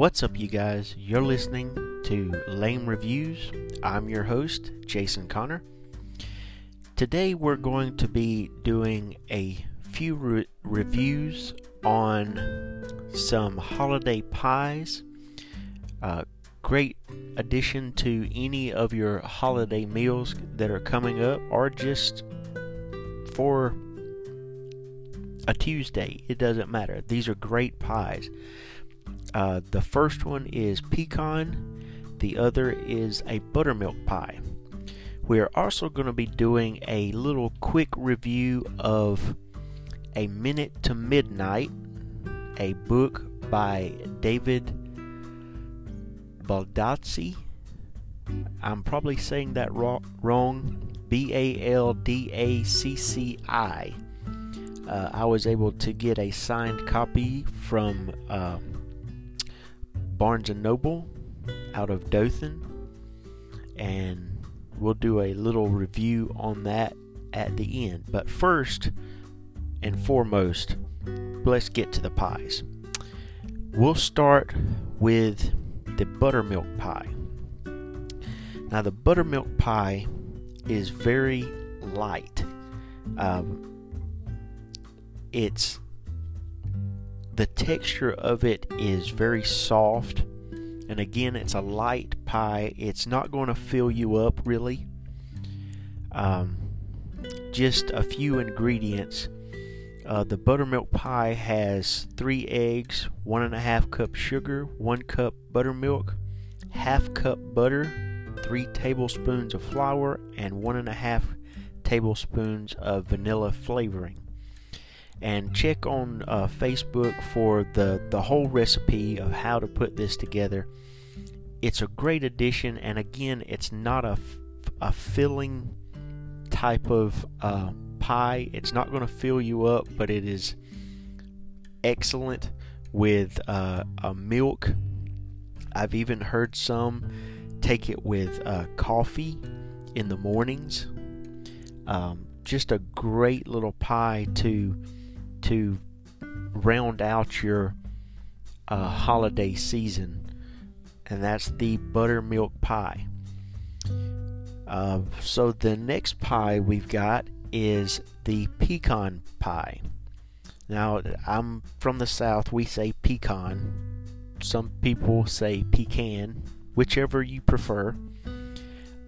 What's up, you guys? You're listening to Lame Reviews. I'm your host, Jason Connor. Today, we're going to be doing a few re- reviews on some holiday pies. Uh, great addition to any of your holiday meals that are coming up, or just for a Tuesday. It doesn't matter. These are great pies. Uh, the first one is pecan, the other is a buttermilk pie. We are also going to be doing a little quick review of A Minute to Midnight, a book by David Baldacci. I'm probably saying that wrong. B A L D A C C I. Uh, I was able to get a signed copy from uh, Barnes and Noble out of Dothan, and we'll do a little review on that at the end. But first and foremost, let's get to the pies. We'll start with the buttermilk pie. Now, the buttermilk pie is very light. Um, it's the texture of it is very soft. And again it's a light pie. It's not going to fill you up really. Um, just a few ingredients. Uh, the buttermilk pie has three eggs one and a half cup sugar one cup buttermilk half cup butter three tablespoons of flour and one and a half tablespoons of vanilla flavoring and check on uh, Facebook for the, the whole recipe of how to put this together. It's a great addition, and again, it's not a, a filling type of uh, pie. It's not going to fill you up, but it is excellent with uh, a milk. I've even heard some take it with uh, coffee in the mornings. Um, just a great little pie to to round out your uh, holiday season, and that's the buttermilk pie. Uh, so the next pie we've got is the pecan pie. Now, I'm from the south, we say pecan. Some people say pecan, whichever you prefer.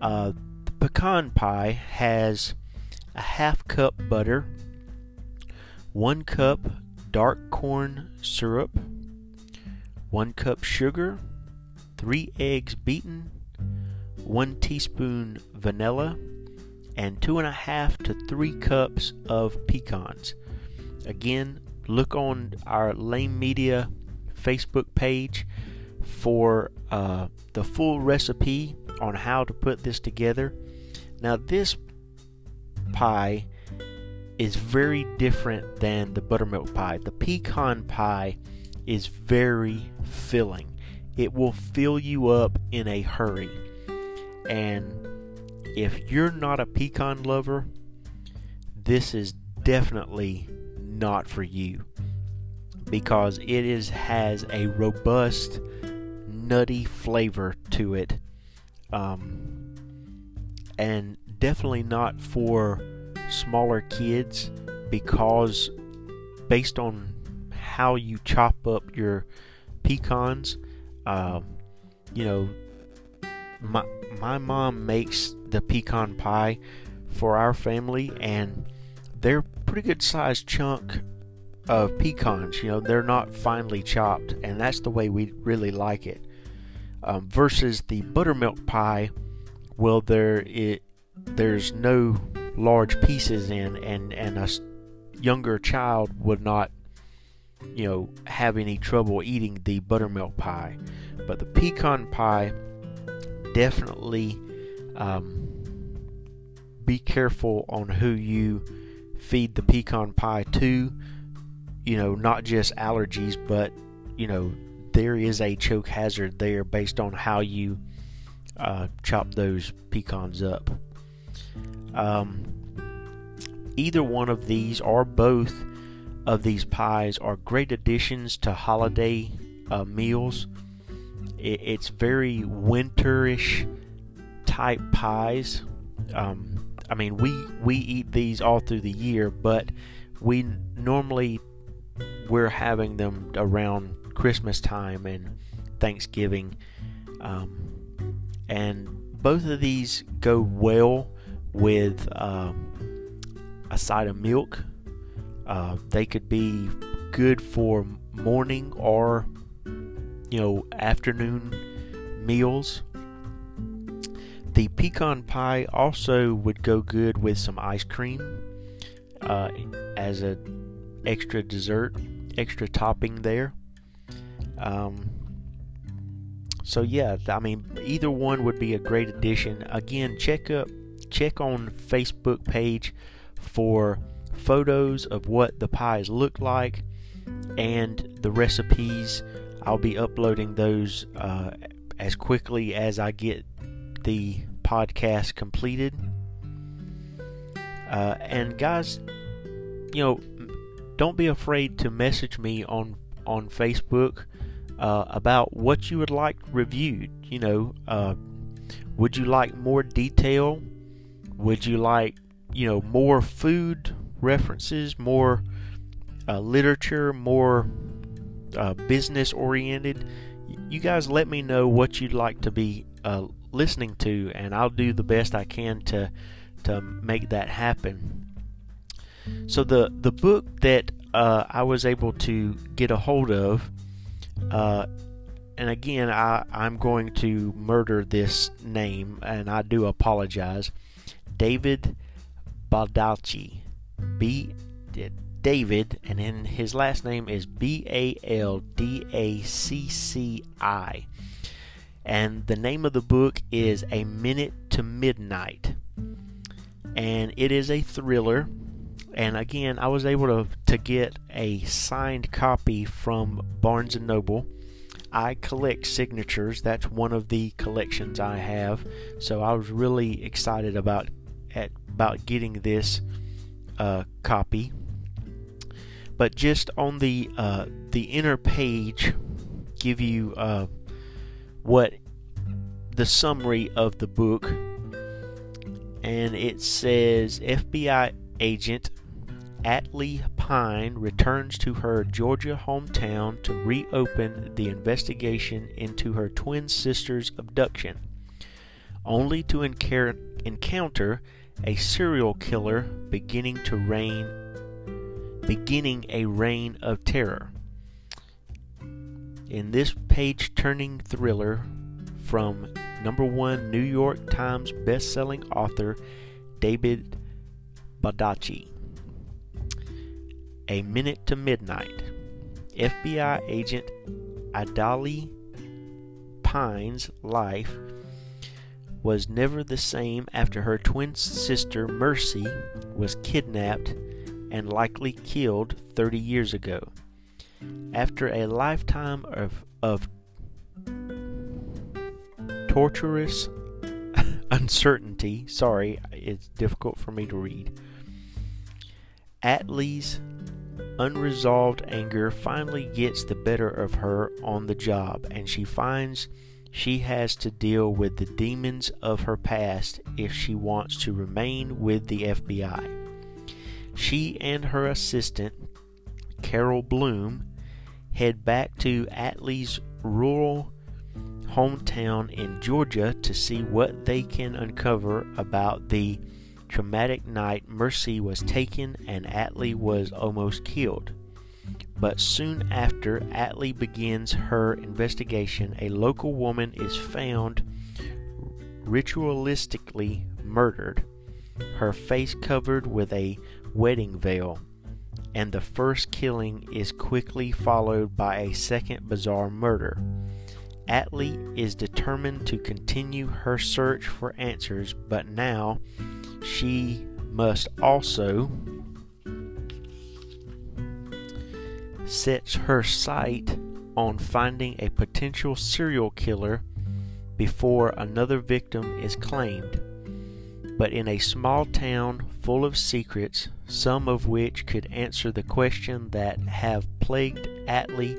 Uh, the pecan pie has a half cup butter, 1 cup dark corn syrup, 1 cup sugar, 3 eggs beaten, 1 teaspoon vanilla, and 2.5 to 3 cups of pecans. Again, look on our Lame Media Facebook page for uh, the full recipe on how to put this together. Now, this pie is very different than the buttermilk pie. The pecan pie is very filling. It will fill you up in a hurry. And if you're not a pecan lover, this is definitely not for you because it is has a robust nutty flavor to it um, and definitely not for smaller kids because based on how you chop up your pecans, um, you know, my my mom makes the pecan pie for our family, and they're pretty good sized chunk of pecans. You know, they're not finely chopped, and that's the way we really like it. Um, versus the buttermilk pie, well, there it there's no large pieces in, and and a younger child would not, you know, have any trouble eating the buttermilk pie. But the pecan pie, definitely, um, be careful on who you feed the pecan pie to. You know, not just allergies, but you know, there is a choke hazard there based on how you uh, chop those pecans up. Um, either one of these or both of these pies are great additions to holiday uh, meals. it, it's very winterish type pies. Um, I mean, we we eat these all through the year, but we normally we're having them around Christmas time and Thanksgiving, um, and both of these go well with um, a side of milk. Uh, they could be good for morning or you know afternoon meals. The pecan pie also would go good with some ice cream uh, as an extra dessert, extra topping there. Um, so yeah, I mean either one would be a great addition. Again, check up check on Facebook page for photos of what the pies look like and the recipes. I'll be uploading those uh, as quickly as I get the podcast completed. Uh, and guys, you know, don't be afraid to message me on on Facebook uh, about what you would like reviewed. You know, uh, would you like more detail? Would you like, you know, more food references, more uh, literature, more uh, business oriented? You guys let me know what you'd like to be uh, listening to, and I'll do the best I can to to make that happen. So the the book that uh, I was able to get a hold of, uh, and again I I'm going to murder this name, and I do apologize. David Baldacci, B David, and then his last name is B A L D A C C I. And the name of the book is A Minute to Midnight. And it is a thriller. And again, I was able to, to get a signed copy from Barnes and Noble. I collect signatures. That's one of the collections I have. So I was really excited about at, about getting this uh, copy. But just on the uh, the inner page, give you uh, what the summary of the book, and it says FBI agent Atlee Pine returns to her Georgia hometown to reopen the investigation into her twin sister's abduction, only to encounter a serial killer beginning to reign beginning a reign of terror. In this page turning thriller from number one New York Times best-selling author David Baldacci. A Minute to Midnight. FBI agent Atlee Pine's life was never the same after her twin sister Mercy was kidnapped and likely killed 30 years ago. After a lifetime of, of torturous uncertainty, sorry, it's difficult for me to read. Atlee's unresolved anger finally gets the better of her on the job, and she finds she has to deal with the demons of her past if she wants to remain with the FBI. She and her assistant, Carol Bloom, head back to Atlee's rural hometown in Georgia to see what they can uncover about the traumatic night Mercy was taken and Atlee was almost killed. But soon after Atlee begins her investigation, a local woman is found ritualistically murdered, her face covered with a wedding veil, and the first killing is quickly followed by a second bizarre murder. Atlee is determined to continue her search for answers, but now she must also sets her sight on finding a potential serial killer before another victim is claimed. But in a small town full of secrets, some of which could answer the question that have plagued Atlee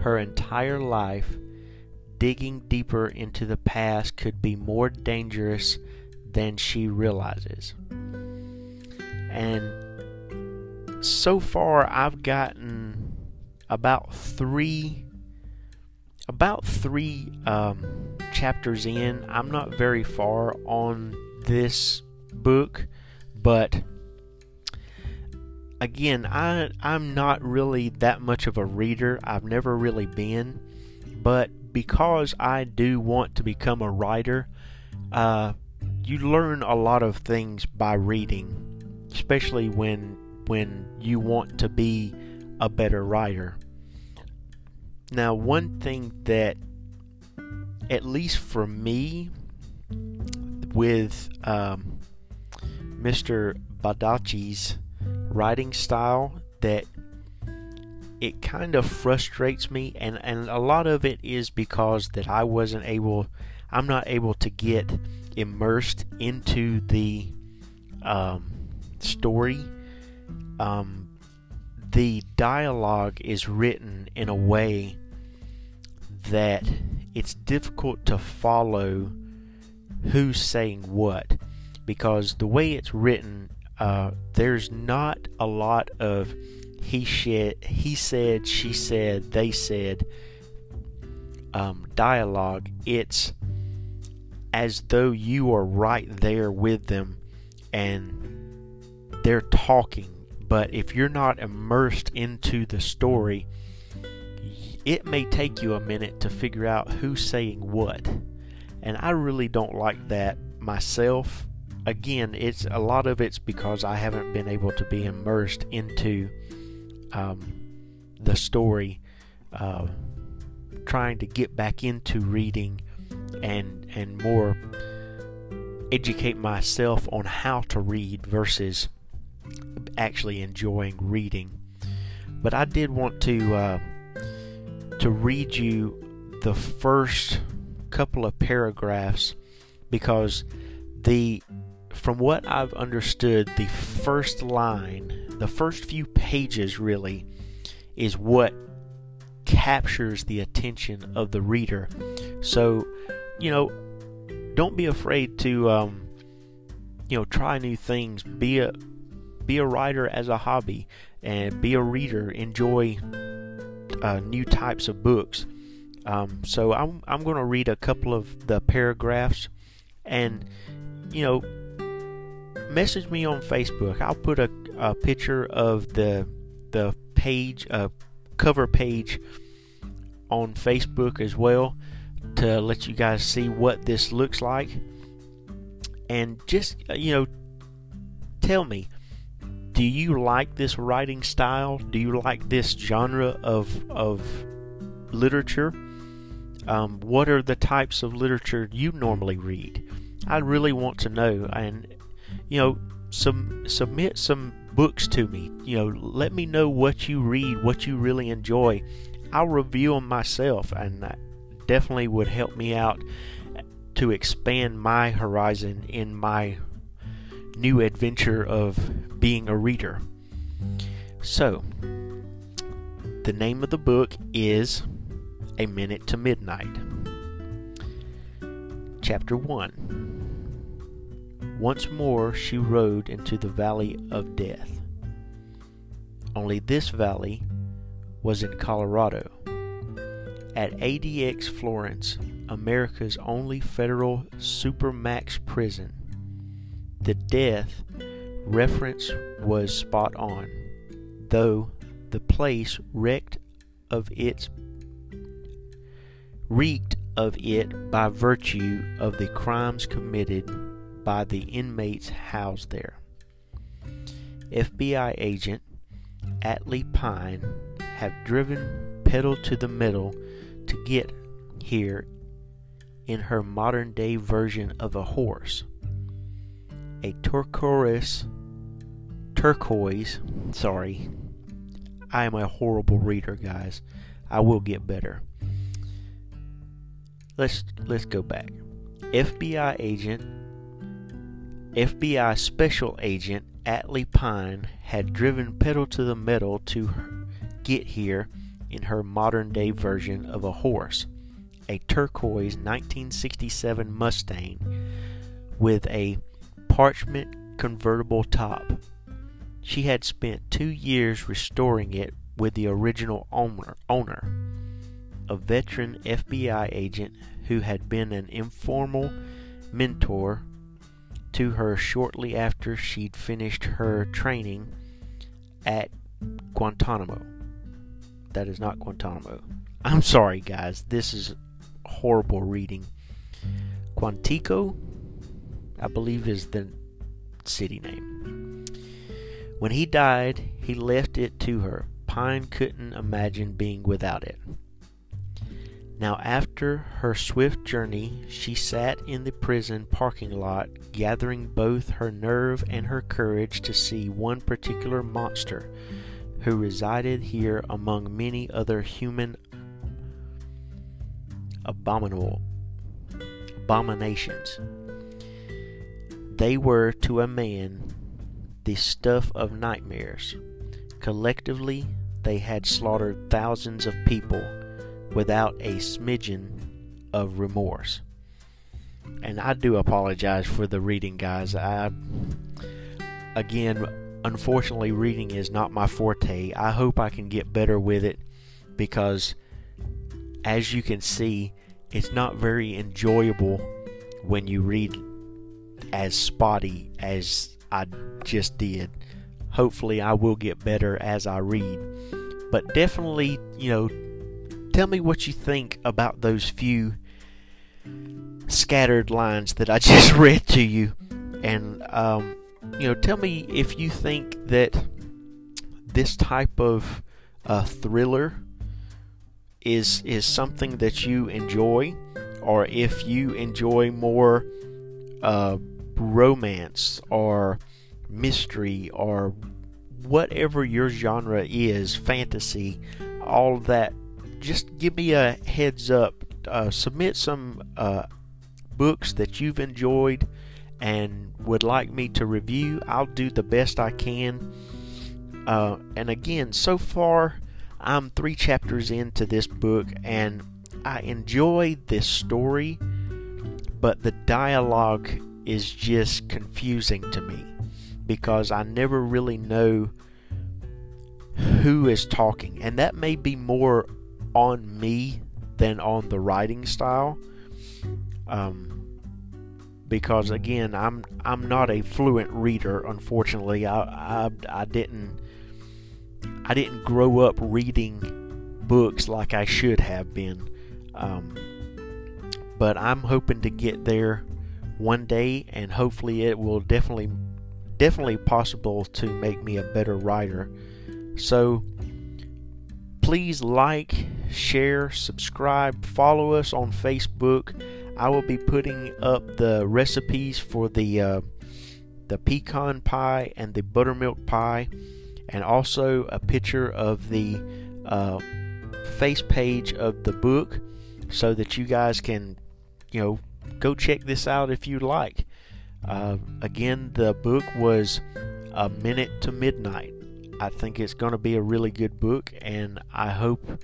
her entire life, digging deeper into the past could be more dangerous than she realizes. And so far, I've gotten about three about three um, chapters in. I'm not very far on this book, but again, I I'm not really that much of a reader. I've never really been, but because I do want to become a writer, uh, you learn a lot of things by reading, especially when when you want to be a better writer. Now, one thing that, at least for me, with um, Mr. Baldacci's writing style, that it kind of frustrates me, and, and a lot of it is because that I wasn't able, I'm not able to get immersed into the um, story. Um, the dialogue is written in a way that it's difficult to follow who's saying what. Because the way it's written uh, there's not a lot of he said he said she said they said um, dialogue. It's as though you are right there with them and they're talking but if you're not immersed into the story, it may take you a minute to figure out who's saying what. And I really don't like that myself. Again, it's a lot of it's because I haven't been able to be immersed into um, the story, uh, trying to get back into reading and and more educate myself on how to read versus actually enjoying reading. But I did want to uh, to read you the first couple of paragraphs because the from what I've understood, the first line, the first few pages really, is what captures the attention of the reader. So, you know, don't be afraid to, um, you know, try new things. Be a be a writer as a hobby and be a reader. Enjoy uh, new types of books. Um, so I'm I'm going to read a couple of the paragraphs, and you know, message me on Facebook. I'll put a, a picture of the the page, uh, cover page on Facebook as well to let you guys see what this looks like, and just uh, you know, tell me do you like this writing style? Do you like this genre of of literature? Um, what are the types of literature you normally read? I really want to know, and you know, some submit some books to me. You know, let me know what you read, what you really enjoy. I'll review them myself, and that definitely would help me out to expand my horizon in my new adventure of being a reader. So, the name of the book is A Minute to Midnight. Chapter 1 Once more she rode into the valley of death. Only this valley was in Colorado. At ADX Florence, America's only federal supermax prison, the death reference was spot on, though the place reeked of its reeked of it by virtue of the crimes committed by the inmates housed there. FBI agent Atlee Pine have driven pedal to the metal to get here in her modern day version of a horse a turquoise turquoise sorry. I am a horrible reader guys. I will get better. Let's let's go back. FBI agent FBI special agent Atlee Pine had driven pedal to the metal to get here in her modern day version of a horse a turquoise 1967 Mustang with a parchment convertible top. She had spent two years restoring it with the original owner, owner, a veteran FBI agent who had been an informal mentor to her shortly after she'd finished her training at Guantanamo. That is not Guantanamo. I'm sorry, guys. This is horrible reading. Quantico, I believe, is the city name. When he died, he left it to her. Pine couldn't imagine being without it. Now, after her swift journey, she sat in the prison parking lot, gathering both her nerve and her courage to see one particular monster who resided here among many other human abominable abominations. They were to a man the stuff of nightmares. Collectively, they had slaughtered thousands of people without a smidgen of remorse. And I do apologize for the reading, guys. I again, unfortunately, reading is not my forte. I hope I can get better with it because, as you can see, it's not very enjoyable when you read as spotty as I just did. Hopefully, I will get better as I read. But definitely, you know, tell me what you think about those few scattered lines that I just read to you. And, um, you know, tell me if you think that this type of uh, thriller is is something that you enjoy, or if you enjoy more uh, romance or mystery or whatever your genre is, fantasy, all that just give me a heads up. Uh, submit some uh, books that you've enjoyed and would like me to review. I'll do the best I can. Uh, and again, so far, I'm three chapters into this book and I enjoy this story, but the dialogue is just confusing to me because I never really know who is talking. And that may be more on me than on the writing style. Um, because again, I'm I'm not a fluent reader. Unfortunately, I, I I didn't I didn't grow up reading books like I should have been. Um, but I'm hoping to get there one day, and hopefully, it will definitely definitely possible to make me a better writer. So please like, share, subscribe, follow us on Facebook. I will be putting up the recipes for the uh, the pecan pie and the buttermilk pie, and also a picture of the uh, face page of the book, so that you guys can, you know, go check this out if you'd like. Uh, again, the book was a minute to midnight. I think it's going to be a really good book, and I hope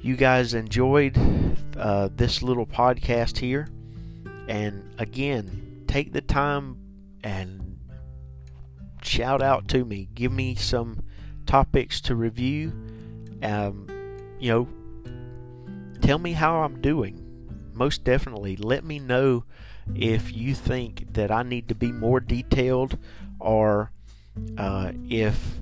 you guys enjoyed uh, this little podcast here. And again, take the time and shout out to me. Give me some topics to review. Um, you know, tell me how I'm doing. Most definitely, let me know if you think that I need to be more detailed or uh, if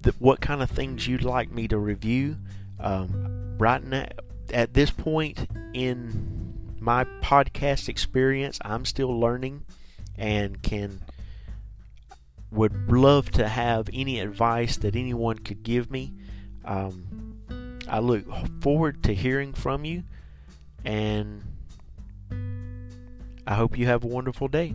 the, what kind of things you'd like me to review. Um, right now, at this point in my podcast experience, I'm still learning and can would love to have any advice that anyone could give me. Um, I look forward to hearing from you, and I hope you have a wonderful day.